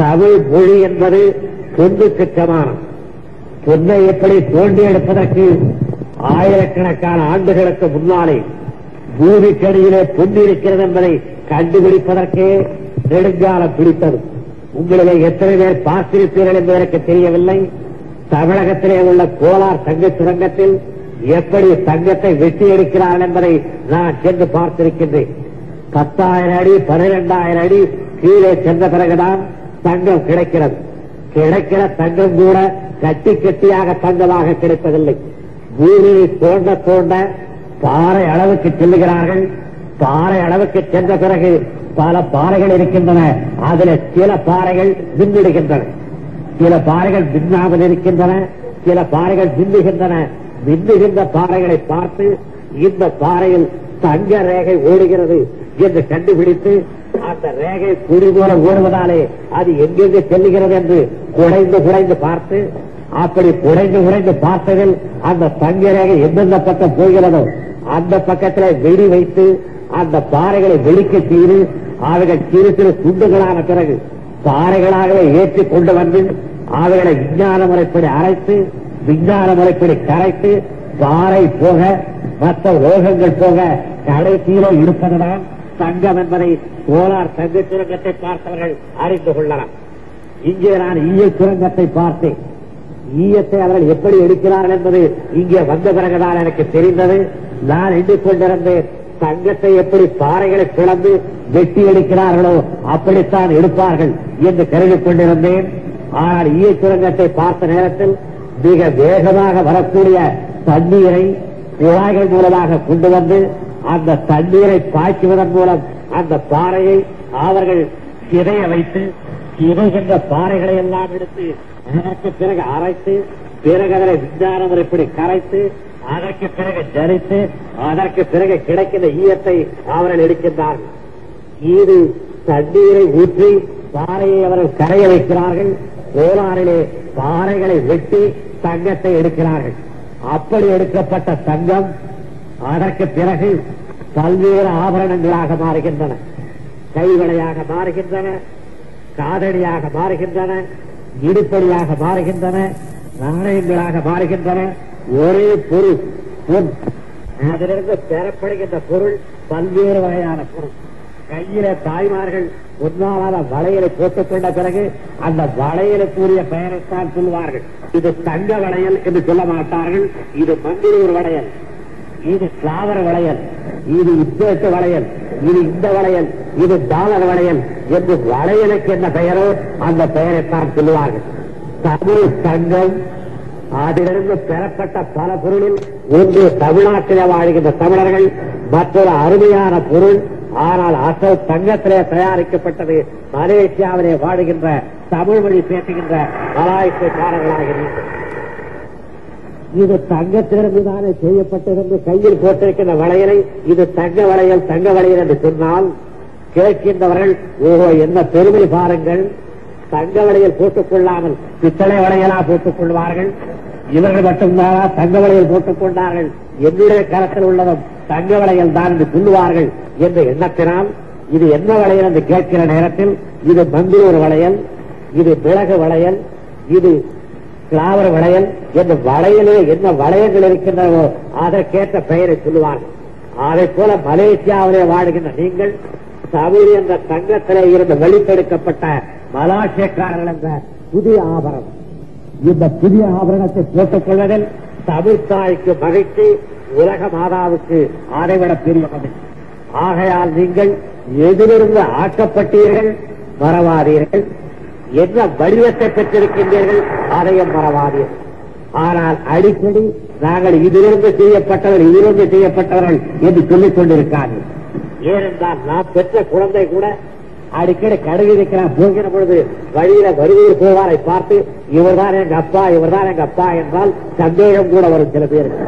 தமிழ் மொழி என்பது பொன்னுக்கு சமானம் பொன்னை எப்படி தோண்டி எடுப்பதற்கு ஆயிரக்கணக்கான ஆண்டுகளுக்கு முன்னாலே பூமிக்கடியிலே பொன் இருக்கிறது என்பதை கண்டுபிடிப்பதற்கே நெடுங்காலம் பிடித்தது. உங்களிலே எத்தனை பேர் பார்த்திருப்பீர்கள் என்பது எனக்கு தெரியவில்லை. தமிழகத்திலே உள்ள கோலார் தங்க சுரங்கத்தில் எப்படி தங்கத்தை வெட்டி எடுக்கிறார்கள் என்பதை நான் சென்று பார்த்திருக்கின்றேன். பத்தாயிரம் அடி பனிரெண்டாயிரம் அடி கீழே சென்ற பிறகுதான் தங்கம் கிடைக்கிறது. கிடைக்கிற தங்கம் கூட கட்டி கட்டியாக தங்கமாக கிடைப்பதில்லை. பூமியை தோண்ட தோண்ட பாறை அளவுக்கு செல்லுகிறார்கள். பாறை அளவுக்கு சென்ற பிறகு பல பாறைகள் இருக்கின்றன. அதில் சில பாறைகள் மின்னிடுகின்றன சில பாறைகள் மின்னாமல் இருக்கின்றன. சில பாறைகள் மின்னுகின்றன மின்னுகின்ற பாறைகளை பார்த்து இந்த பாறையில் தங்க ரேகை ஓடுகிறது என்று கண்டுபிடித்து அந்த ரேகை குடி போல ஓடுவதாலே அது எங்கெங்கு செல்லுகிறது என்று குறைந்து குறைந்து பார்த்து அப்படி குறைந்து குறைந்து பார்த்ததில் அந்த தங்க ரேகை எந்தெந்த பக்கம் போகிறதோ அந்த பக்கத்தில் வெடி வைத்து அந்த பாறைகளை வெடிக்க செய்து அவைகள் சிறு சிறு துண்டுகளான பிறகு பாறைகளாகவே ஏற்றி கொண்டு வந்து அவைகளை விஞ்ஞான முறைப்படி அரைத்து விஞ்ஞான முறைப்படி கரைத்து பாறை போக மற்ற லோகங்கள் போக கடைசியில இருப்பதுதான் தங்கம் என்பதை கோலார் தங்க சுரங்கத்தை பார்த்தவர்கள் அறிந்து கொள்ளலாம். இங்கே நான் ஈய சுரங்கத்தை பார்த்தேன். ஈயத்தை அவர்கள் எப்படி எடுக்கிறார்கள் என்பது இங்கே வந்த பிறகுதான் எனக்கு தெரிந்தது. நான் எண்ணிக் கொண்டிருந்தேன். தங்கத்தை எப்படி பாறைகளை பிளந்து வெட்டி எடுக்கிறார்களோ அப்படித்தான் எடுப்பார்கள் என்று கருதி கொண்டிருந்தேன். ஆனால் ஈய சுரங்கத்தை பார்த்த நேரத்தில் மிக வேகமாக வரக்கூடிய தண்ணீரை குழாய்கள் மூலமாக கொண்டு வந்து அந்த தண்ணீரை பாய்ச்சுவதன் மூலம் அந்த பாறையை அவர்கள் சிதைய வைத்து சிதைகின்ற பாறைகளை எல்லாம் எடுத்து அதற்கு பிறகு அரைத்து பிறகு அதனை விஞ்ஞான முறைப்படி கரைத்து அதற்கு பிறகு ஜரித்து அதற்கு பிறகு கிடைக்கின்ற ஈயத்தை அவர்கள் எடுக்கின்றார்கள். இது தண்ணீரை ஊற்றி பாறையை அவர்கள் கரைய வைக்கிறார்கள். கோலாரிலே பாறைகளை வெட்டி தங்கத்தை எடுக்கிறார்கள். அப்படி எடுக்கப்பட்ட தங்கம் அதற்கு பிறகு பல்வேறு ஆபரணங்களாக மாறுகின்றன. கைவளையாக மாறுகின்றன காதடியாக மாறுகின்றன இடுப்படியாக மாறுகின்றன நாணயங்களாக மாறுகின்றன. ஒரே பொருள் பொன். அதிலிருந்து பெறப்படுகின்ற பொருள் பல்வேறு வகையான பொருள். கையில தாய்மார்கள் பொன்னாலான வளையலை போட்டுக் கொண்ட பிறகு அந்த வளையலுக்குரிய பெயரைத்தான் சொல்வார்கள். இது தங்க வளையல் என்று சொல்ல மாட்டார்கள். இது மங்களூர் வளையல். இது சாவர வளையல். இது இத்தேட்டு வளையல். இது இந்த வளையல். இது டாலர் வளையல் என்று வளையலுக்கு என்ன பெயரோ அந்த பெயரைத்தான் சொல்லுவார்கள். தமிழ் தங்கம் அதிலிருந்து பெறப்பட்ட பல பொருளில் ஒன்று தமிழ்நாட்டிலே வாழ்கின்ற தமிழர்கள் மற்றொரு அருமையான பொருள் ஆனால் அசல் தங்கத்திலே தயாரிக்கப்பட்டது மலேசியாவிலே வாடுகின்ற தமிழ் மொழி பேசுகின்ற மலாய்க்காரர்களாக இருக்கிறது இது தங்கத்திலிருந்து தானே செய்யப்பட்டிருந்து கையில் போட்டிருக்கிற வளையலை இது தங்க வளையல் தங்க வளையல் என்று சொன்னால் கேட்கின்றவர்கள் ஓஹோ என்ன பெருமை பாருங்கள். தங்க வளையல் போட்டுக் கொள்ளாமல் பித்தளை வளையலா போட்டுக் கொள்வார்கள் இவர்கள் மட்டும்தானா தங்க வளையல் போட்டுக் கொண்டார்கள் என்னுடைய கரத்தில் உள்ளதும் தங்க வளையல் தான் என்று சொல்லுவார்கள் என்ற எண்ணத்தினால் இது என்ன வளையல் என்று கேட்கிற நேரத்தில் இது மந்திரூர் வளையல் இது மிளகு வளையல் இது கிளாவர வளையல் என்ற வளையலே என்ன வளையங்கள் இருக்கின்றனவோ அதற்கேற்ற பெயரை சொல்லுவார்கள். அதை போல மலேசியாவிலே வாழுகின்ற நீங்கள் தமிழ் என்ற தங்கத்திலே இருந்து வெளிப்பெடுக்கப்பட்ட மலாசியக்காரர்கள் என்ற புதிய ஆபரணம். இந்த புதிய ஆபரணத்தை போட்டுக் கொள்வதில் தமிழ் தாய்க்கு மகிழ்ச்சி உலக மாதாவுக்கு அதைவிட பெரிய மகிழ்ச்சி. ஆகையால் நீங்கள் எதிலிருந்து ஆக்கப்பட்டீர்கள் மறவாதீர்கள். என்ன வடிவத்தை பெற்றிருக்கின்றீர்கள் அதையும் மறவாதீர்கள் ஆனால் அடிக்கடி நாங்கள் இதிலிருந்து செய்யப்பட்டவர் இதிலிருந்து செய்யப்பட்டவர்கள் என்று சொல்லிக் கொண்டிருக்கார்கள். ஏனென்றால் நான் பெற்ற குழந்தை கூட அடிக்கடி கடுகு இருக்கிறான் போகிற பொழுது வழியில வருவீர் போவாரை பார்த்து இவர்தான் எங்க அப்பா இவர்தான் எங்க அப்பா என்றால் சந்தேகம் கூட வரும் சில பேருக்கு.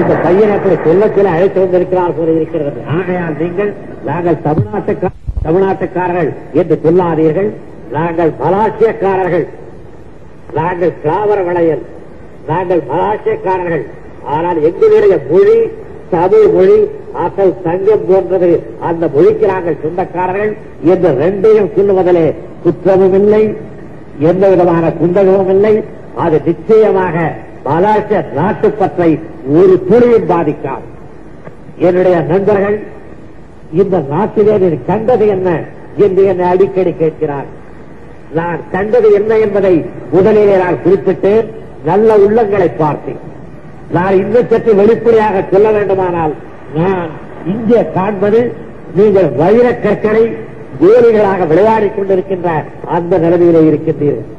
இந்த பையனை அப்படி சொல்ல சில அழைத்து வந்திருக்கிறார் போல இருக்கிறது. ஆகையால் நீங்கள் நாங்கள் தமிழ்நாட்டுக்கார தமிழ்நாட்டுக்காரர்கள் என்று சொல்லாதீர்கள். நாங்கள் மலாசியக்காரர்கள் நாங்கள் தாவர வளையல் நாங்கள் மலாசியக்காரர்கள் ஆனால் எங்களுடைய மொழி தமிழ் மொழி அசல் தங்கம் போன்றது. அந்த மொழிக்கு நாங்கள் சொந்தக்காரர்கள். என்று ரெண்டையும் சொல்லுவதிலே குற்றமும் இல்லை எந்த விதமான குந்தகமும் இல்லை. அது நிச்சயமாக மலாசிய நாட்டுப்பற்றை ஒரு துளியும் பாதிக்காது. என்னுடைய நண்பர்கள் இந்த நாட்டிலே நீ கண்டது என்ன? என்று என்னை அடிக்கடி கேட்கிறார். நான் கண்டது என்ன என்பதை முதலிலே நான் குறிப்பிட்டு நல்ல உள்ளங்களை பார்த்தேன். நான் இன்னும் சற்று வெளிப்படையாக சொல்ல வேண்டுமானால் நான் இங்கே காண்பது நீங்கள் வைர கற்களை கோலிகளாக விளையாடிக் கொண்டிருக்கின்ற அந்த நிலைமையிலே இருக்கின்றீர்கள்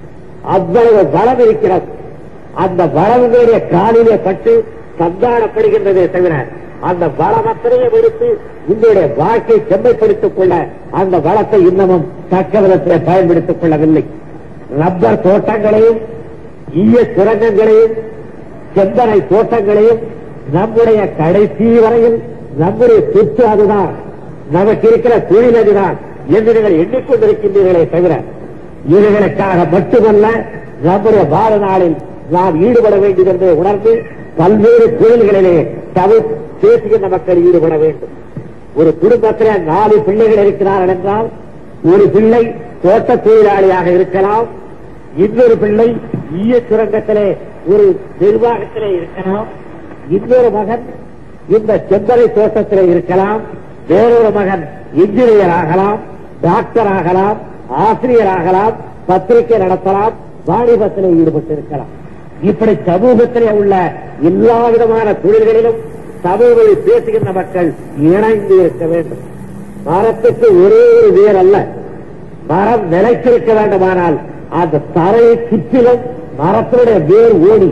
அவ்வளவு பலம் இருக்கிறது. அந்த பலம் காலிலே பட்டு சந்தானப்படுகின்றதே தவிர அந்த பலம் அத்தனையும் எடுத்து உங்களுடைய வாழ்க்கை செம்மைப்படுத்திக் கொள்ள அந்த வளத்தை இன்னமும் தக்க விதத்திலே பயன்படுத்திக் கொள்ளவில்லை. ரப்பர் தோட்டங்களையும் ஈய சுரங்கங்களையும் செந்தனை தோட்டங்களையும் நம்முடைய கடைசி வரையில் நம்முடைய சொத்து அதுதான். நமக்கு இருக்கிற தொழில் அதுதான் என்று நீங்கள் எண்ணிக்கொண்டிருக்கின்றீர்களே தவிர இவைகளுக்காக மட்டுமல்ல நம்முடைய வாழ்நாளில் நாம் ஈடுபட வேண்டும் என்று உணர்ந்து பல்வேறு தொழில்களிலே தவிர்த்து பேசுகின்ற மக்கள் ஈடுபட வேண்டும். ஒரு குடும்பத்தில் நாலு பிள்ளைகள் இருக்கிறார்கள் என்றால் ஒரு பிள்ளை தோட்ட தொழிலாளியாக இருக்கலாம் இன்னொரு பிள்ளை ஈய சுரங்கத்திலே ஒரு நிர்வாகத்திலே இருக்கலாம் இன்னொரு மகன் இந்த செம்பரை தோட்டத்திலே இருக்கலாம் வேறொரு மகன் இன்ஜினியர் ஆகலாம் டாக்டர் ஆகலாம் ஆசிரியர் ஆகலாம் பத்திரிகை நடத்தலாம் வாணிபத்திலே ஈடுபட்டிருக்கலாம். இப்படி சமூகத்திலே உள்ள எல்லா விதமான தொழில்களிலும் தமிழ் மொழி பேசுகின்ற மக்கள் இணைந்து இருக்க வேண்டும். மரத்துக்கு ஒரே ஒரு வேர் அல்ல. மரம் நிலைத்திருக்க வேண்டுமானால் அந்த தரையை சுற்றிலும் மரத்தினுடைய வேர் ஓடி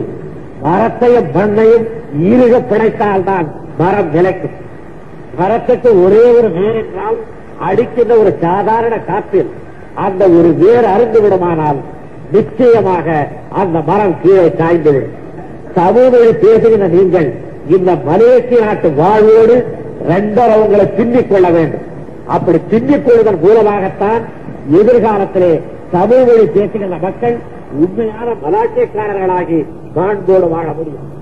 மரத்தையும் மண்ணையும் ஈருக பிணைத்தால்தான் மரம் நிலைக்கும். மரத்துக்கு ஒரே ஒரு வேர் என்றால் அடிக்கின்ற ஒரு சாதாரண காற்றில் அந்த ஒரு வேர் அருந்து விடுமானால் நிச்சயமாக அந்த மரம் கீழே சாய்ந்துவிடும் சமூகத்தில் பேசுகின்ற நீங்கள் இந்த மலேசிய நாட்டு வாழ்வோடு ரெண்டரை அவங்களை பின்னிக் கொள்ள வேண்டும். அப்படி பின்னிக் கொள்வதன் மூலமாகத்தான் எதிர்காலத்திலே தமிழ் மொழி பேசுகின்ற மக்கள் உண்மையான மலாட்டியக்காரர்களாகி காண்போடு வாழ முடியும்.